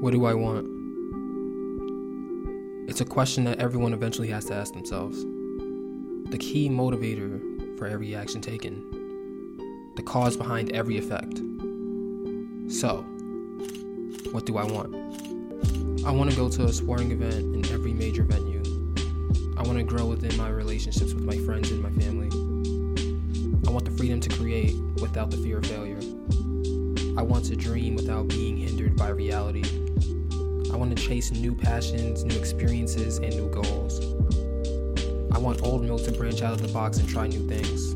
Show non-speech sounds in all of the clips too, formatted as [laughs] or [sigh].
What do I want? It's a question that everyone eventually has to ask themselves. The key motivator for every action taken, the cause behind every effect. So, what do I want? I want to go to a sporting event in every major venue. I want to grow within my relationships with my friends and my family. I want the freedom to create without the fear of failure. I want to dream without being hindered by reality. I want to chase new passions, new experiences, and new goals. I want Old Milk to branch out of the box and try new things.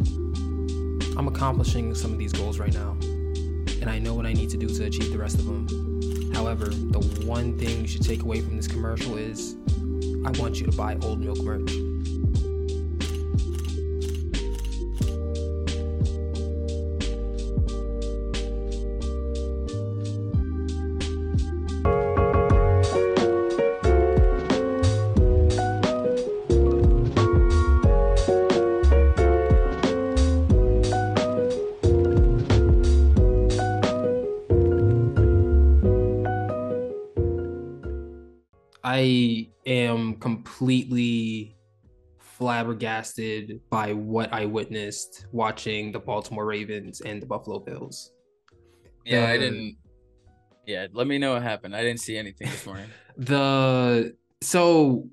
I'm accomplishing some of these goals right now, and I know what I need to do to achieve the rest of them. However, the one thing you should take away from this commercial is I want you to buy Old Milk merch. I am completely flabbergasted by what I witnessed watching the Baltimore Ravens and the Buffalo Bills. Yeah, I didn't. Yeah, let me know what happened. I didn't see anything this morning. [laughs] The so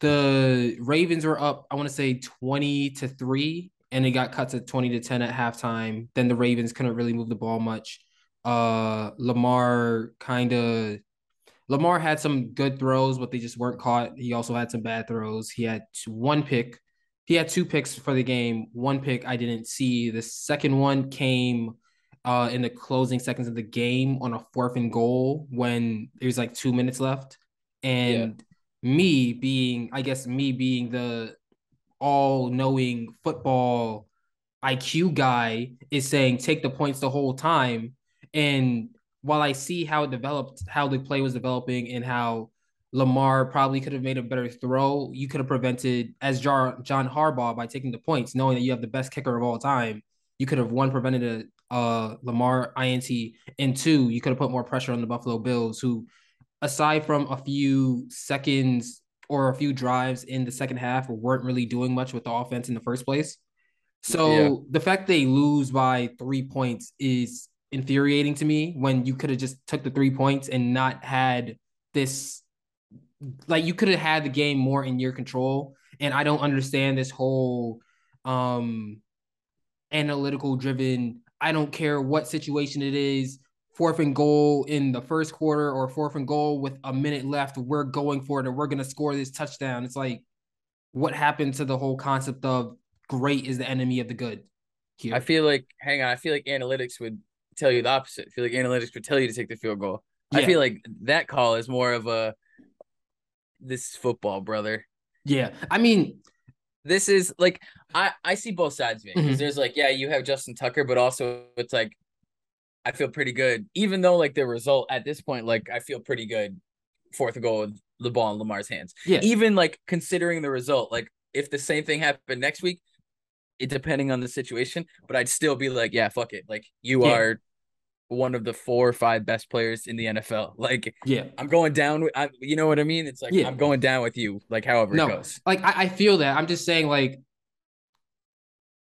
the Ravens were up, I want to say 20 to 3, and it got cut to 20 to 10 at halftime. Then the Ravens couldn't really move the ball much. Uh Lamar kind of Lamar had some good throws, but they just weren't caught. He also had some bad throws. He had one pick. He had two picks for the game. One pick I didn't see. The second one came uh, in the closing seconds of the game on a fourth and goal when there's like two minutes left. And me being, I guess, me being the all knowing football IQ guy is saying take the points the whole time. And while I see how it developed, how the play was developing, and how Lamar probably could have made a better throw, you could have prevented as Jar- John Harbaugh by taking the points, knowing that you have the best kicker of all time. You could have one prevented a uh, Lamar INT, and two, you could have put more pressure on the Buffalo Bills, who, aside from a few seconds or a few drives in the second half, weren't really doing much with the offense in the first place. So Yeah. the fact they lose by three points is infuriating to me when you could have just took the three points and not had this like you could have had the game more in your control. And i don't understand this whole um analytical driven i don't care what situation it is fourth and goal in the first quarter or fourth and goal with a minute left we're going for it and we're going to score this touchdown. It's like what happened to the whole concept of great is the enemy of the good here? I feel like, hang on, I feel like analytics would tell you the opposite. I feel like analytics would tell you to take the field goal. I feel like that call is more of a this is football, brother. yeah i mean This is like I I see both sides of it because Mhm. there's like yeah you have Justin Tucker, but also it's like I feel pretty good even though like the result at this point like I feel pretty good fourth goal with the ball in Lamar's hands. yeah even like considering the result, like if the same thing happened next week, it depending on the situation, but I'd still be like, yeah, fuck it. Like you Yeah. are one of the four or five best players in the NFL. [laughs] Like yeah I'm going down with, I, you know what I mean? It's like Yeah. I'm going down with you, like however No. it goes. like I, I feel that. I'm just saying like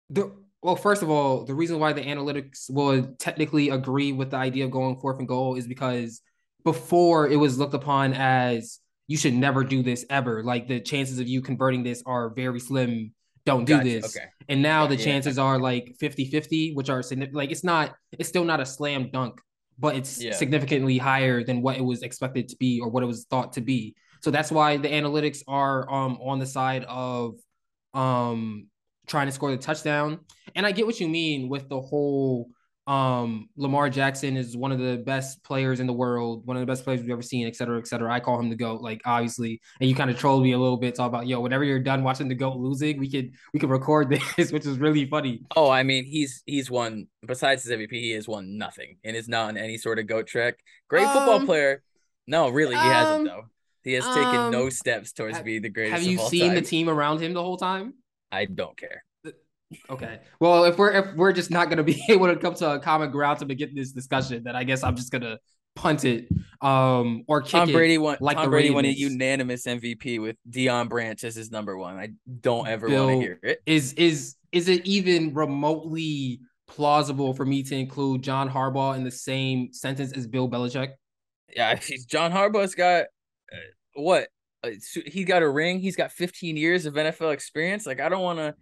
the well, first of all, the reason why the analytics will technically agree with the idea of going fourth and goal is because before it was looked upon as you should never do this ever. Like the chances of you converting this are very slim. Don't do Gotcha. this. Okay. And now the Yeah. chances are like 50-50, which are. Like it's not, it's still not a slam dunk, but it's Yeah. significantly higher than what it was expected to be or what it was thought to be. So that's why the analytics are um on the side of um trying to score the touchdown. And I get what you mean with the whole um Lamar Jackson is one of the best players in the world, one of the best players we've ever seen, et cetera, et cetera. I call him the GOAT, like obviously. And you kind of trolled me a little bit, talk about yo, whenever you're done watching the GOAT losing, we could we could record [laughs] this, which is really funny. Oh, I mean, he's he's won besides his MVP, he has won nothing and is not on any sort of goat track. Great football Um, player. No, really, he um, hasn't though. He has taken um, no steps towards have- being the greatest. Have you seen the team around him the whole time? I don't care. Okay. Well, if we're if we're just not gonna be [laughs] able to come to a common ground to begin this discussion, then I guess I'm just gonna punt it, um, or kick Tom Brady won. like Tom the Brady won a unanimous MVP with Deion Branch as his number one. I don't ever want to hear it. Is is is it even remotely plausible for me to include John Harbaugh in the same sentence as Bill Belichick? Yeah, [laughs] he's John Harbaugh's got uh, what? Uh, he got a ring. He's got 15 years of NFL experience. Like I don't want to.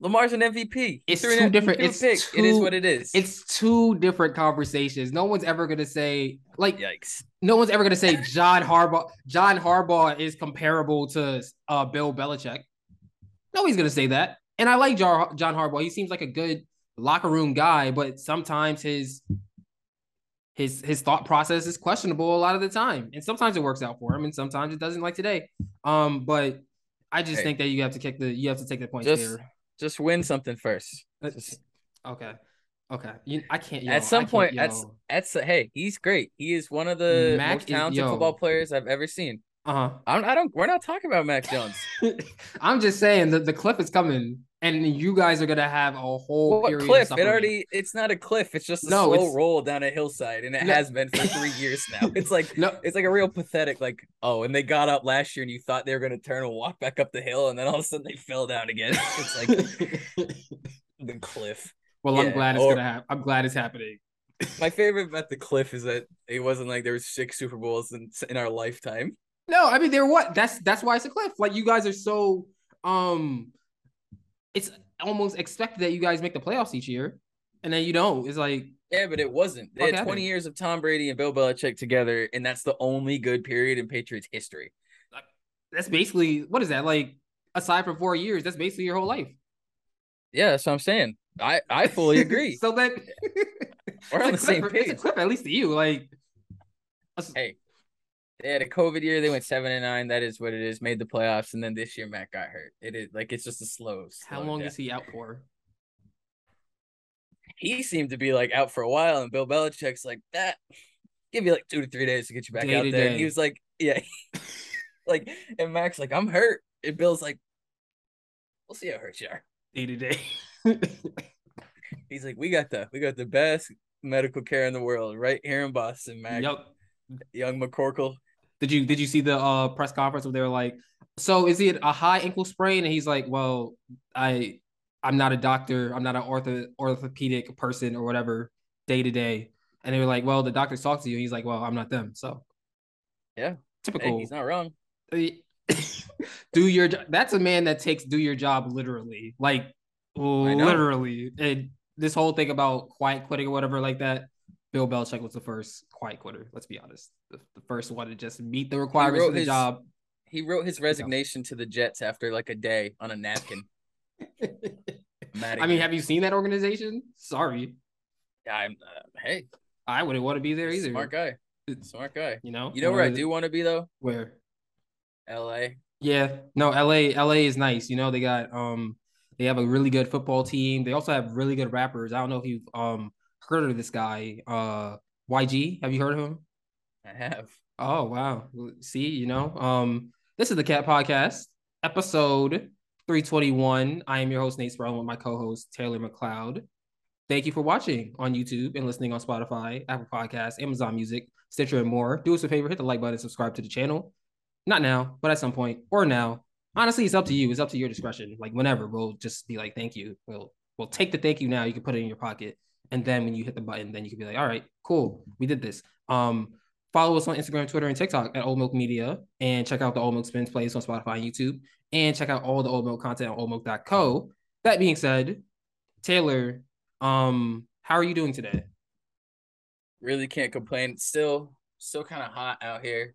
Lamar's an MVP. It's two an- different- it's pick. it is what it is. It's two different conversations. No one's ever gonna say like yikes. no one's ever gonna say John Harbaugh. John Harbaugh is comparable to uh, Bill Belichick. Nobody's gonna say that. And I like John, John Harbaugh. He seems like a good locker room guy, but sometimes his his his thought process is questionable a lot of the time. And sometimes it works out for him, and sometimes it doesn't. Like today. Um, but I just Hey. think that you have to kick the you have to take the points Just here. Just win something first. Uh, That's- Okay. Okay. You, I can't. yo, at some point, at at hey, he's great. He is one of the Mac most talented yo. football players I've ever seen. Uh-huh. I'm, I don't. We're not talking about Mac Jones. [laughs] I'm just saying that the cliff is coming, and you guys are gonna have a whole what period of cliff? It already. It's not a cliff. It's just a No, slow roll down a hillside, and it No. has been for three years now. [laughs] It's like no. it's like a real pathetic. Like oh, and they got up last year, and you thought they were gonna turn and walk back up the hill, and then all of a sudden they fell down again. [laughs] It's like the cliff. well, I'm glad it's or- gonna happen. I'm glad it's happening. My favorite about the cliff is that it wasn't like there was six Super Bowls in, in our lifetime. No, I mean they're what? That's that's why it's a cliff. Like you guys are so um, it's almost expected that you guys make the playoffs each year, and then you don't. It's like Yeah, but it wasn't. They had 20 years of Tom Brady and Bill Belichick together, and that's the only good period in Patriots history. that's basically what is that like? Aside from four years, that's basically your whole life. Yeah, that's what I'm saying. I, I fully [laughs] agree. so that We're on the same page. It's a clip, at least to you. Like, Hey, they had a COVID year. They went seven and nine. That is what it is. Made the playoffs, and then this year Matt got hurt. It is like it's just a slow. how long death. is he out for? He seemed to be like out for a while, and Bill Belichick's like that. Give you like two to three days to get you back Day out there. And he was like, yeah, [laughs] like, and Max like, I'm hurt. And Bill's like, we'll see how hurt you are. Day to [laughs] day. He's like, we got the we got the best medical care in the world right here in Boston, Mac. Yup. Young McCorkle. Did you did you see the uh press conference where they were like, so is it a high ankle sprain? And he's like, well, I I'm not a doctor. I'm not an ortho orthopedic person or whatever day to day. And they were like, well, the doctors talk to you. He's like, well, I'm not them. So Yeah. Hey, typical. he's not wrong. [laughs] do your jo- that's a man that takes do your job literally like literally and this whole thing about quiet quitting or whatever like that bill belichick was the first quiet quitter let's be honest the, the first one to just meet the requirements of the his- job He wrote his resignation to the Jets after like a day on a napkin. [laughs] I mean have you seen that organization sorry I'm uh, hey, i wouldn't want to be there either smart guy, smart guy. you know You know where I One of the- do want to be though? where L.A. Yeah, no, LA, LA is nice. You know, they got um they have a really good football team. They also have really good rappers. I don't know if you've um heard of this guy, uh YG. Have you heard of him? I have. Oh wow. See, you know, um this is the Cat Podcast, episode 321. I am your host, Nate Sproul, with my co-host Taylor McLeod. Thank you for watching on YouTube and listening on Spotify, Apple Podcasts, Amazon Music, Stitcher, and more. Do us a favor, hit the like button, subscribe to the channel. Not now, but at some point, or now. Honestly, it's up to you. It's up to your discretion. Like whenever, we'll just be like, "Thank you." We'll we'll take the thank you now. You can put it in your pocket, and then when you hit the button, then you can be like, "All right, cool, we did this." Um, follow us on Instagram, Twitter, and TikTok at Old Milk Media, and check out the Old Milk Spins plays on Spotify and YouTube, and check out all the Old Milk content on oldmilk.co. That being said, Taylor, um, how are you doing today? Really can't complain. It's still still kind of hot out here,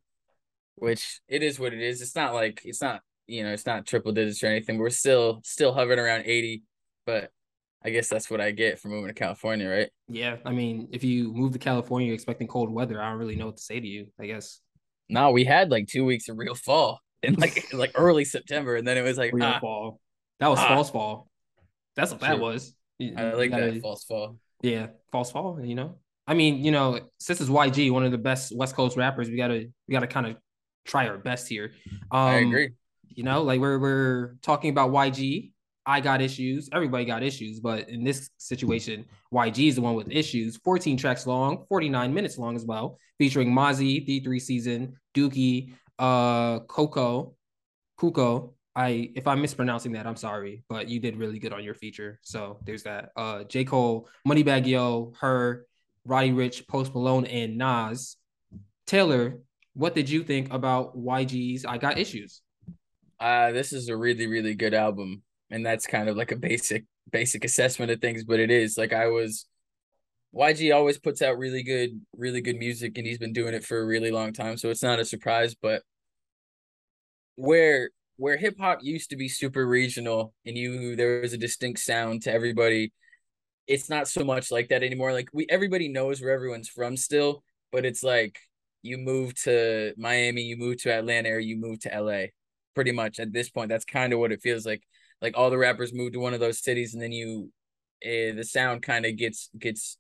which it is what it is. It's not like it's not you know it's not triple digits or anything. We're still still hovering around eighty, but I guess that's what I get for moving to California, right? Yeah, I mean, if you move to California, you're expecting cold weather. I don't really know what to say to you. I guess No, we had like two weeks of real fall in like [laughs] like early September, and then it was like real ah, fall. That was Ah. false fall. That's what that was. You- I like gotta- that false fall. Yeah, false fall. You know, I mean, you know, since it's YG, one of the best West Coast rappers, we gotta we gotta kind of try our best here. Um, I agree. You know, like we're we're talking about YG. I got issues. Everybody got issues, but in this situation, YG is the one with issues. 14 tracks long, 49 minutes long as well, featuring Mozzy, D3 Season, Duki, uh, Coco, Kuko. I if I'm mispronouncing that, I'm sorry, but you did really good on your feature. So there's that. Uh, J. Cole, Moneybagg Yo, H.E.R., Roddy Ricch, Post Malone, and Nas. Taylor, what did you think about YG's I Got Issues? Uh, this is a really, really good album. And that's kind of like a basic, basic assessment of things, but it is like I was YG always puts out really good, really good music, and he's been doing it for a really long time. So it's not a surprise. But where where hip hop used to be super regional and you there was a distinct sound to everybody, it's not so much like that anymore. Like we everybody knows where everyone's from still, but it's like you move to Miami, you move to Atlanta, or you move to LA pretty much at this point. That's kind of what it feels like. Like all the rappers move to one of those cities, and then you, uh, the sound kind of gets gets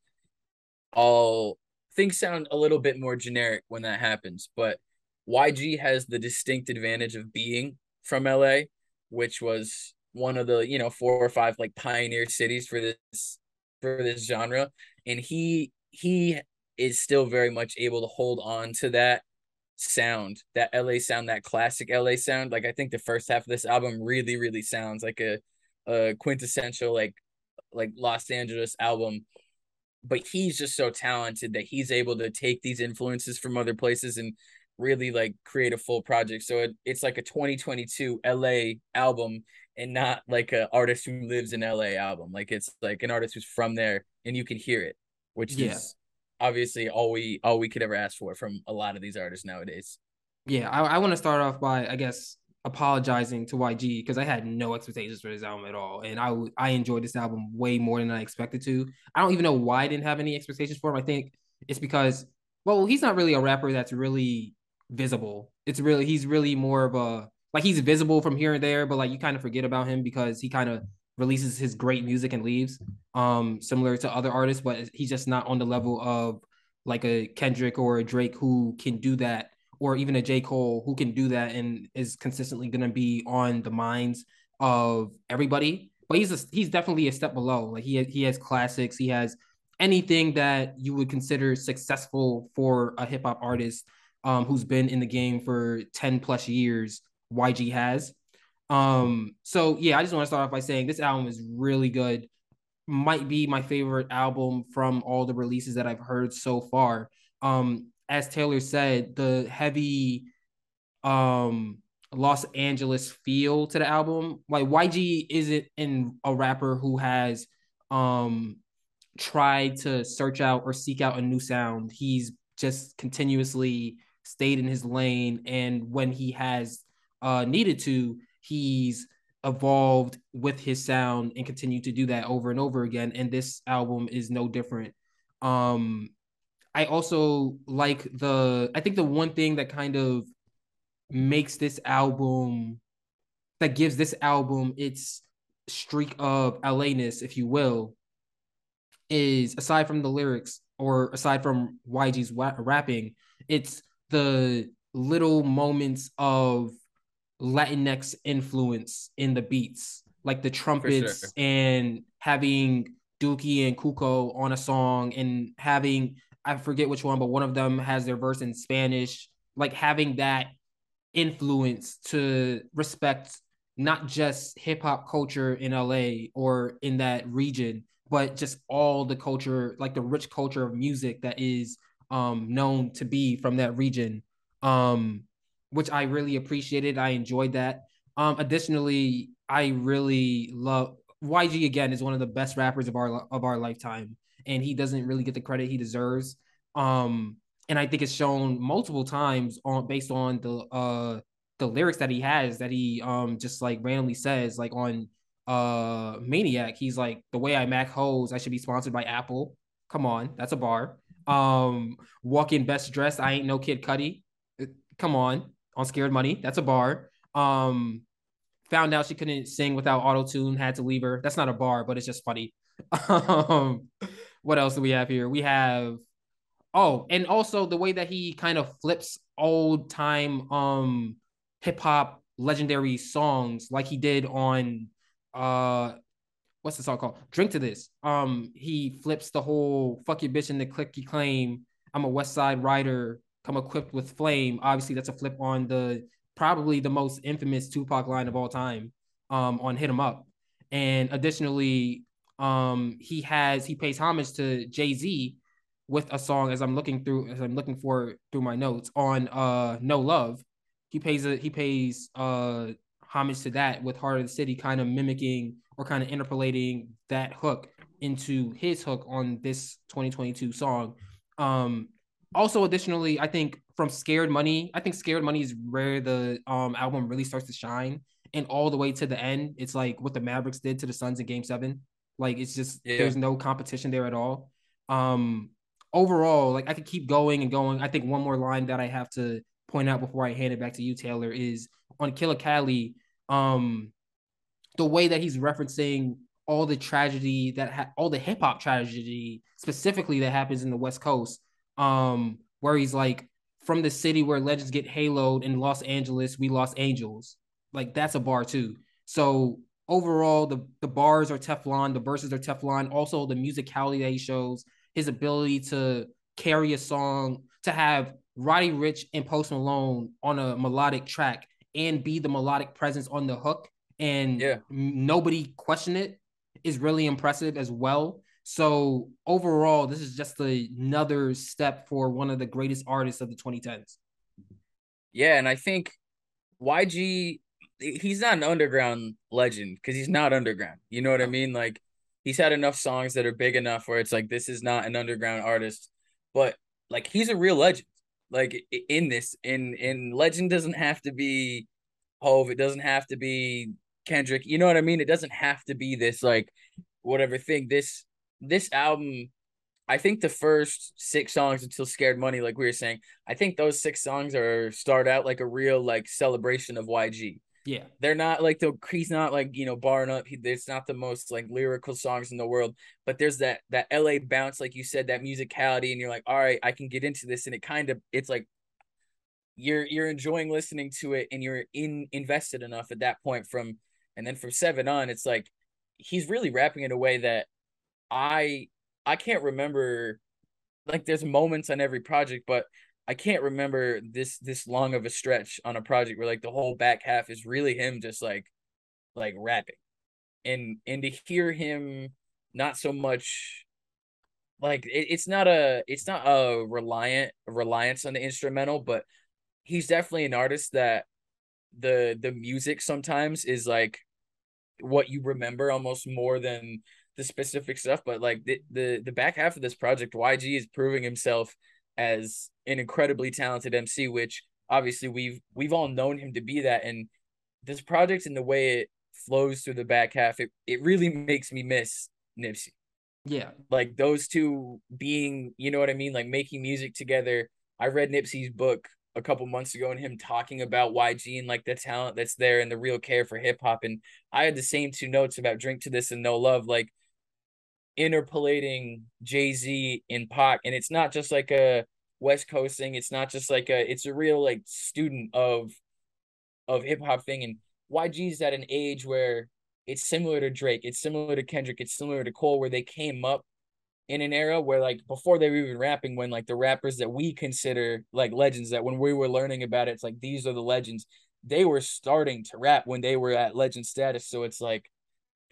all things sound a little bit more generic when that happens. But YG has the distinct advantage of being from LA, which was one of the you know four or five like pioneer cities for this for this genre, and he he is still very much able to hold on to that sound, that LA sound, that classic LA sound. Like I think the first half of this album really, really sounds like a, a quintessential like like Los Angeles album. But he's just so talented that he's able to take these influences from other places and really like create a full project. So it, it's like a 2022 LA album and not like an artist who lives in LA album. Like it's like an artist who's from there and you can hear it, which yeah. is obviously all we all we could ever ask for from a lot of these artists nowadays. Yeah, I, I want to start off by I guess apologizing to YG because I had no expectations for this album at all, and I I enjoyed this album way more than I expected to. I don't even know why I didn't have any expectations for him. I think it's because well, he's not really a rapper that's really visible. It's really he's really more of a like he's visible from here and there, but like you kind of forget about him because he kind of releases his great music and leaves, um, similar to other artists, but he's just not on the level of like a Kendrick or a Drake who can do that, or even a J. Cole who can do that and is consistently gonna be on the minds of everybody. But he's a, he's definitely a step below. Like he he has classics, he has anything that you would consider successful for a hip hop artist um, who's been in the game for 10 plus years. YG has. Um, so yeah, I just want to start off by saying this album is really good. Might be my favorite album from all the releases that I've heard so far. Um, as Taylor said, the heavy um Los Angeles feel to the album. Like YG isn't in a rapper who has um tried to search out or seek out a new sound. He's just continuously stayed in his lane and when he has uh needed to, he's evolved with his sound and continued to do that over and over again. And this album is no different. Um, I also like the, I think the one thing that kind of makes this album, that gives this album its streak of LA-ness, if you will, is aside from the lyrics or aside from YG's wa- rapping, it's the little moments of Latinx influence in the beats, like the trumpets sure. and having Duki and Kuko on a song and having I forget which one, but one of them has their verse in Spanish. Like having that influence to respect not just hip hop culture in LA or in that region, but just all the culture, like the rich culture of music that is um known to be from that region. Um which I really appreciated. I enjoyed that. Um, additionally, I really love YG again is one of the best rappers of our of our lifetime, and he doesn't really get the credit he deserves. Um, and I think it's shown multiple times on based on the uh the lyrics that he has that he um just like randomly says like on uh Maniac. He's like the way I mac hoes, I should be sponsored by Apple. Come on, that's a bar. Um, walking best dressed, I ain't no Kid Cudi. Come on on Scared Money. That's a bar. Um, found out she couldn't sing without auto tune, had to leave her. That's not a bar, but it's just funny. [laughs] um, what else do we have here? We have oh, and also the way that he kind of flips old time um hip hop legendary songs like he did on uh what's the song called? Drink to this. Um, he flips the whole fuck your bitch in the clicky claim. I'm a West Side Rider, come equipped with flame. Obviously, that's a flip on the probably the most infamous Tupac line of all time. Um, on Hit 'em Up. And additionally, um, he has he pays homage to Jay-Z with a song as I'm looking through as I'm looking for through my notes on uh No Love. He pays a he pays uh homage to that with Heart of the City, kind of mimicking or kind of interpolating that hook into his hook on this 2022 song. Um, also, additionally, I think from Scared Money, I think Scared Money is where the um album really starts to shine, and all the way to the end, it's like what the Mavericks did to the Suns in Game Seven. Like it's just yeah. there's no competition there at all. Um, overall, like I could keep going and going. I think one more line that I have to point out before I hand it back to you, Taylor, is on Killer Cali um the way that he's referencing all the tragedy that ha- all the hip hop tragedy specifically that happens in the West Coast, um, where he's like from the city where legends get haloed in Los Angeles, we lost angels. Like that's a bar too. So overall, the the bars are Teflon, the verses are Teflon. Also, the musicality that he shows, his ability to carry a song, to have Roddy Ricch and Post Malone on a melodic track and be the melodic presence on the hook and yeah. nobody question it is really impressive as well. So overall, this is just another step for one of the greatest artists of the 2010s. Yeah, and I think YG he's not an underground legend because he's not underground. You know what I mean? Like he's had enough songs that are big enough where it's like this is not an underground artist, but like he's a real legend like in this in in legend doesn't have to be Hov it doesn't have to be kendrick you know what i mean it doesn't have to be this like whatever thing this this album i think the first six songs until scared money like we were saying i think those six songs are start out like a real like celebration of yg yeah. They're not like the he's not like, you know, barring up. He, it's not the most like lyrical songs in the world, but there's that that LA bounce like you said, that musicality and you're like, "All right, I can get into this." And it kind of it's like you're you're enjoying listening to it and you're in invested enough at that point from and then from 7 on, it's like he's really rapping in a way that I I can't remember like there's moments on every project, but I can't remember this this long of a stretch on a project where like the whole back half is really him just like like rapping. And and to hear him not so much like it, it's not a it's not a reliant reliance on the instrumental, but he's definitely an artist that the the music sometimes is like what you remember almost more than the specific stuff but like the the, the back half of this project YG is proving himself as an incredibly talented MC, which obviously we've we've all known him to be that. And this project and the way it flows through the back half, it, it really makes me miss Nipsey. Yeah. Like those two being, you know what I mean? Like making music together. I read Nipsey's book a couple months ago and him talking about YG and like the talent that's there and the real care for hip hop. And I had the same two notes about Drink to This and No Love. Like interpolating Jay Z in Pac, and it's not just like a West Coast thing. It's not just like a. It's a real like student of of hip hop thing, and YG's at an age where it's similar to Drake, it's similar to Kendrick, it's similar to Cole, where they came up in an era where like before they were even rapping, when like the rappers that we consider like legends, that when we were learning about it, it's like these are the legends. They were starting to rap when they were at legend status, so it's like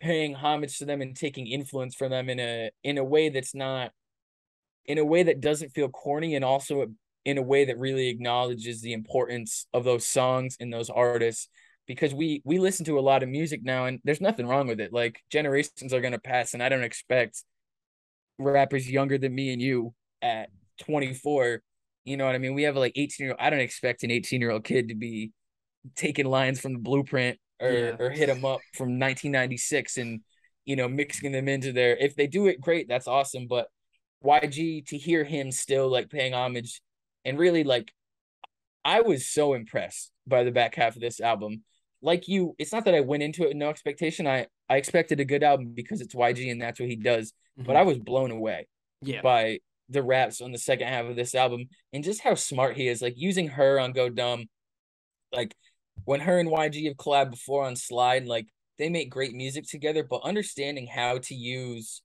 paying homage to them and taking influence from them in a in a way that's not in a way that doesn't feel corny and also in a way that really acknowledges the importance of those songs and those artists. Because we we listen to a lot of music now and there's nothing wrong with it. Like generations are going to pass and i don't expect rappers younger than me and you at 24 you know what i mean? We have like 18 year old i don't expect an 18 year old kid to be taking lines from the blueprint or yeah. or hit them up from 1996 and you know mixing them into there. If they do it, great, that's awesome. But YG to hear him still like paying homage and really like, I was so impressed by the back half of this album. Like you, it's not that I went into it with no expectation. I I expected a good album because it's YG and that's what he does. Mm-hmm. But I was blown away. Yeah. By the raps on the second half of this album and just how smart he is. Like using H.E.R. on Go Dumb, like when H.E.R. and YG have collabed before on Slide, like they make great music together, but understanding how to use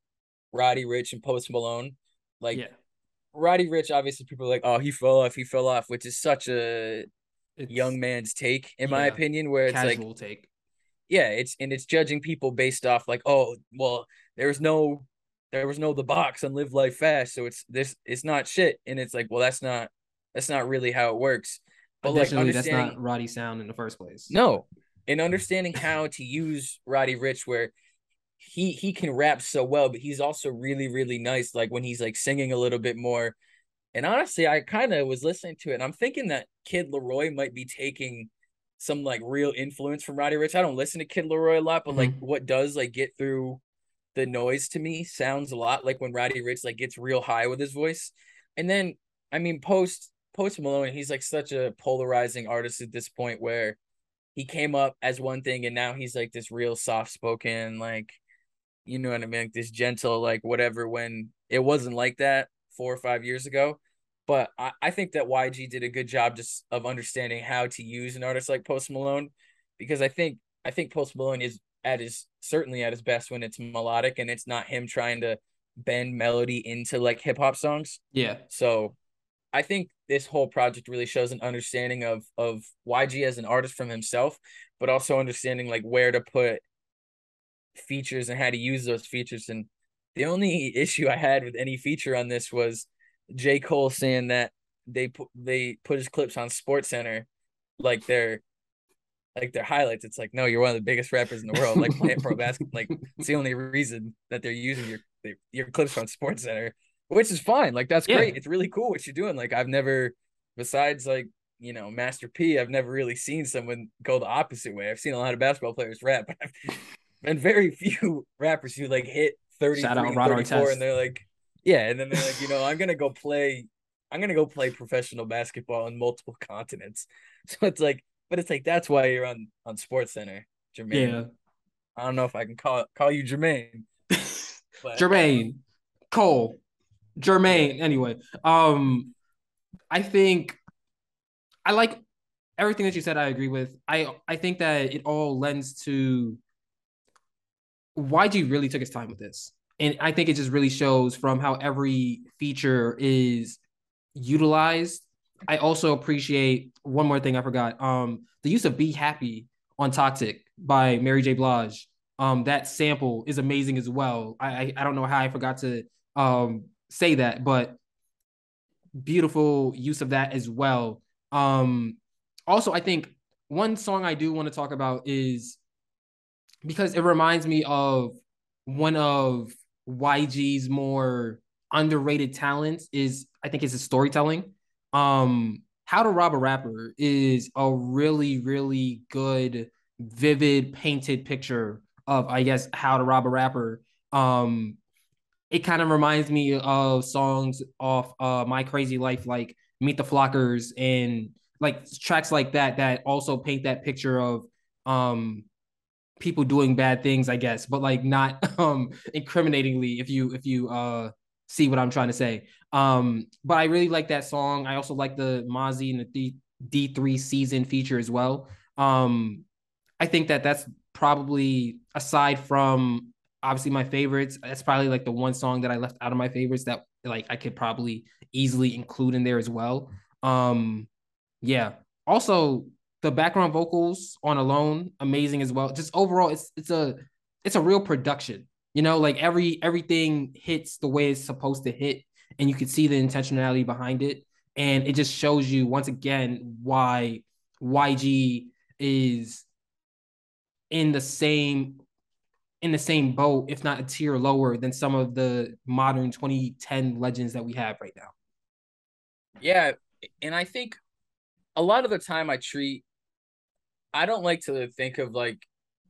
Roddy Ricch and Post Malone, like yeah. Roddy Ricch, obviously people are like, oh, he fell off, he fell off, which is such a it's, young man's take, in yeah, my opinion, where it's like take. Yeah, it's and it's judging people based off like, oh, well, there was no there was no the box and live life fast. So it's this it's not shit. And it's like, well, that's not that's not really how it works. But Additionally, like that's not Roddy sound in the first place. No. And understanding how to use Roddy Ricch, where he he can rap so well, but he's also really, really nice. Like when he's like singing a little bit more. And honestly, I kind of was listening to it and I'm thinking that Kid LAROI might be taking some like real influence from Roddy Ricch. I don't listen to Kid LAROI a lot, but mm-hmm. like what does like get through the noise to me sounds a lot like when Roddy Ricch like gets real high with his voice. And then I mean post Post Malone, he's like such a polarizing artist at this point where he came up as one thing and now he's like this real soft spoken, like you know what I mean, like this gentle, like whatever, when it wasn't like that four or five years ago. But I, I think that YG did a good job just of understanding how to use an artist like Post Malone because I think I think Post Malone is at his certainly at his best when it's melodic and it's not him trying to bend melody into like hip hop songs. Yeah. So I think this whole project really shows an understanding of of YG as an artist from himself, but also understanding like where to put features and how to use those features. And the only issue I had with any feature on this was J. Cole saying that they put they put his clips on Sports Center like they're like their highlights. It's like, no, you're one of the biggest rappers in the world. Like pro basketball. Like it's the only reason that they're using your your clips on Sports Center which is fine. Like that's yeah. great. It's really cool what you're doing. Like I've never, besides like you know Master P, I've never really seen someone go the opposite way. I've seen a lot of basketball players rap, but I've [laughs] been very few [laughs] rappers who like hit 30, Shout 34, and they're like, yeah, and then they're like, you know, I'm gonna go play, I'm gonna go play professional basketball on multiple [laughs] continents. So it's like, but it's like that's why you're on on Sports Center, Jermaine. Yeah. I don't know if I can call call you Jermaine. But, um, Jermaine Cole. Jermaine. Anyway, um, I think I like everything that you said. I agree with. I I think that it all lends to why YG really took his time with this, and I think it just really shows from how every feature is utilized. I also appreciate one more thing I forgot. Um, the use of "Be Happy" on "Toxic" by Mary J. Blige. Um, that sample is amazing as well. I I, I don't know how I forgot to um say that, but beautiful use of that as well. Um, also, I think one song I do want to talk about is because it reminds me of one of YG's more underrated talents is I think it's his storytelling. Um, How to Rob a Rapper is a really, really good, vivid, painted picture of I guess how to rob a rapper. Um, it kind of reminds me of songs off uh My Krazy Life, like Meet the Flockers and like tracks like that that also paint that picture of um people doing bad things, I guess, but like not [laughs] um incriminatingly if you if you uh see what I'm trying to say. Um, but I really like that song. I also like the Mozzy and the D three season feature as well. Um, I think that that's probably aside from obviously my favorites. That's probably like the one song that I left out of my favorites that like I could probably easily include in there as well. Um yeah. Also the background vocals on Alone amazing as well. Just overall it's it's a it's a real production. You know, like every everything hits the way it's supposed to hit and you can see the intentionality behind it and it just shows you once again why YG is in the same in the same boat, if not a tier lower than some of the modern 2010 legends that we have right now. Yeah. And I think a lot of the time I treat, I don't like to think of like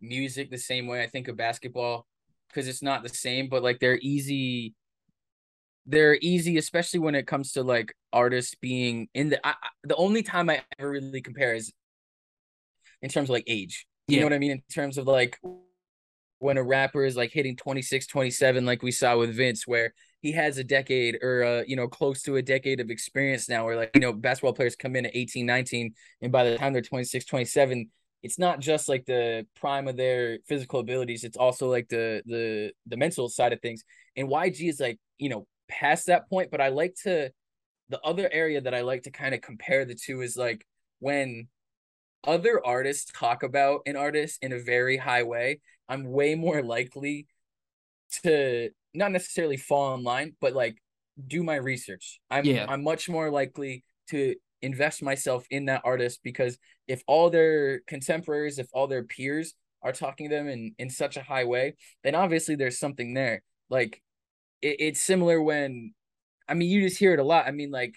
music the same way I think of basketball because it's not the same, but like they're easy. They're easy, especially when it comes to like artists being in the. I, the only time I ever really compare is in terms of like age. You yeah. know what I mean? In terms of like when a rapper is like hitting 26 27 like we saw with vince where he has a decade or uh, you know close to a decade of experience now where like you know basketball players come in at 18 19 and by the time they're 26 27 it's not just like the prime of their physical abilities it's also like the the the mental side of things. And yg is like you know past that point but i like to the other area that i like to kind of compare the two is like when other artists talk about an artist in a very high way i'm way more likely to not necessarily fall in line but like do my research i'm yeah. i'm much more likely to invest myself in that artist because if all their contemporaries, if all their peers are talking to them in, in such a high way, then obviously there's something there. Like it, it's similar when, I mean, you just hear it a lot. I mean, like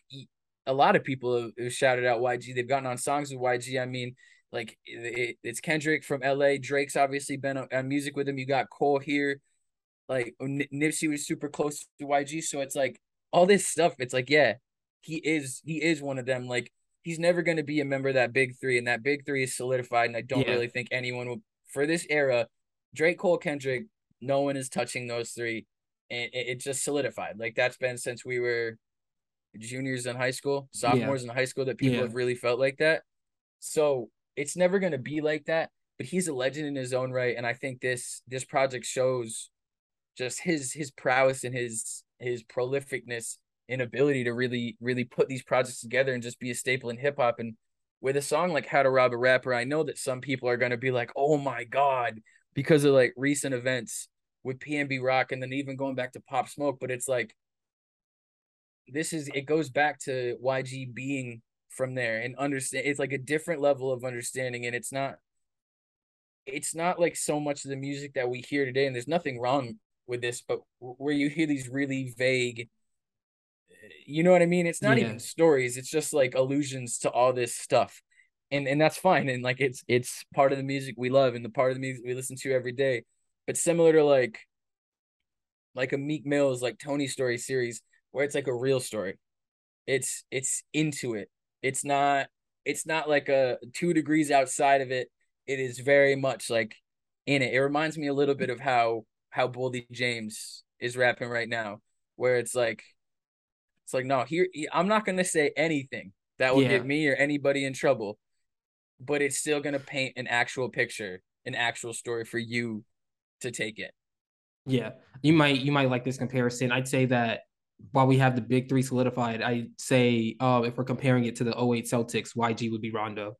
a lot of people have, shouted out YG. They've gotten on songs with YG. I mean, like it, it's Kendrick from LA. Drake's obviously been on, on music with him. You got Cole here. Like Nipsey was super close to YG. So it's like all this stuff. It's like, yeah, he is he is one of them. Like he's never going to be a member of that big three, and that big three is solidified. And I don't yeah. really think anyone will for this era. Drake, Cole, Kendrick, no one is touching those three, and it, it just solidified. Like that's been since we were juniors in high school, sophomores yeah. in high school that people yeah. have really felt like that. So it's never going to be like that. But he's a legend in his own right, and I think this this project shows just his his prowess and his his prolificness inability to really really put these projects together and just be a staple in hip hop and with a song like How to Rob a Rapper, I know that some people are going to be like, "Oh my god," because of like recent events with PNB Rock and then even going back to Pop Smoke, but it's like this is it goes back to YG being from there and understand it's like a different level of understanding and it's not it's not like so much of the music that we hear today and there's nothing wrong with this but where you hear these really vague eh, you know what I mean? It's not yeah. even stories. It's just like allusions to all this stuff. And and that's fine. And like it's it's part of the music we love and the part of the music we listen to every day. But similar to like like a Meek Mill's like Tony Story series where it's like a real story. It's it's into it. It's not it's not like a two degrees outside of it. It is very much like in it. It reminds me a little bit of how how Boldy James is rapping right now, where it's like it's like, no, here I'm not gonna say anything that will yeah. get me or anybody in trouble, but it's still gonna paint an actual picture, an actual story for you to take it. Yeah, you might you might like this comparison. I'd say that while we have the big three solidified, I'd say uh, if we're comparing it to the 08 Celtics, YG would be Rondo.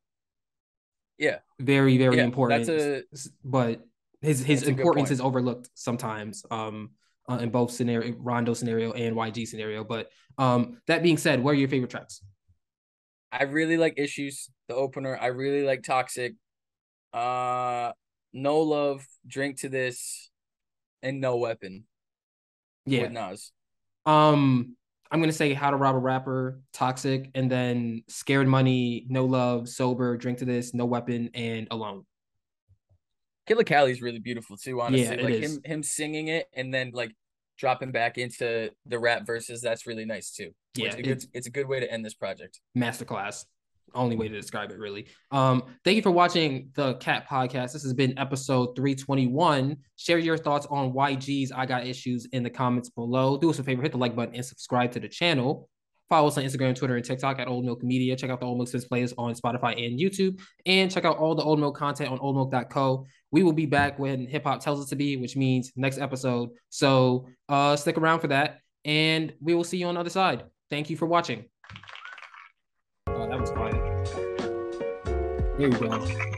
Yeah, very very yeah, important. That's a, but his his importance is overlooked sometimes. Um, uh, in both scenario Rondo scenario and YG scenario. But um, that being said, what are your favorite tracks? I really like issues, the opener. I really like toxic. Uh no love, drink to this, and no weapon. Yeah. With Nas. Um, I'm gonna say how to rob a rapper, toxic, and then scared money, no love, sober, drink to this, no weapon, and alone. Killer Cali is really beautiful too. Honestly, yeah, like is. him him singing it and then like dropping back into the rap verses. That's really nice too. Yeah, it's a good, it's a good way to end this project. Masterclass. Only way to describe it, really. Um, thank you for watching the Cat Podcast. This has been episode 321. Share your thoughts on YG's I Got Issues in the comments below. Do us a favor, hit the like button and subscribe to the channel. Follow us on Instagram, Twitter, and TikTok at Old Milk Media. Check out the Old Milk Spins plays on Spotify and YouTube. And check out all the Old Milk content on oldmilk.co. We will be back when hip hop tells us to be, which means next episode. So uh, stick around for that. And we will see you on the other side. Thank you for watching. Oh, that was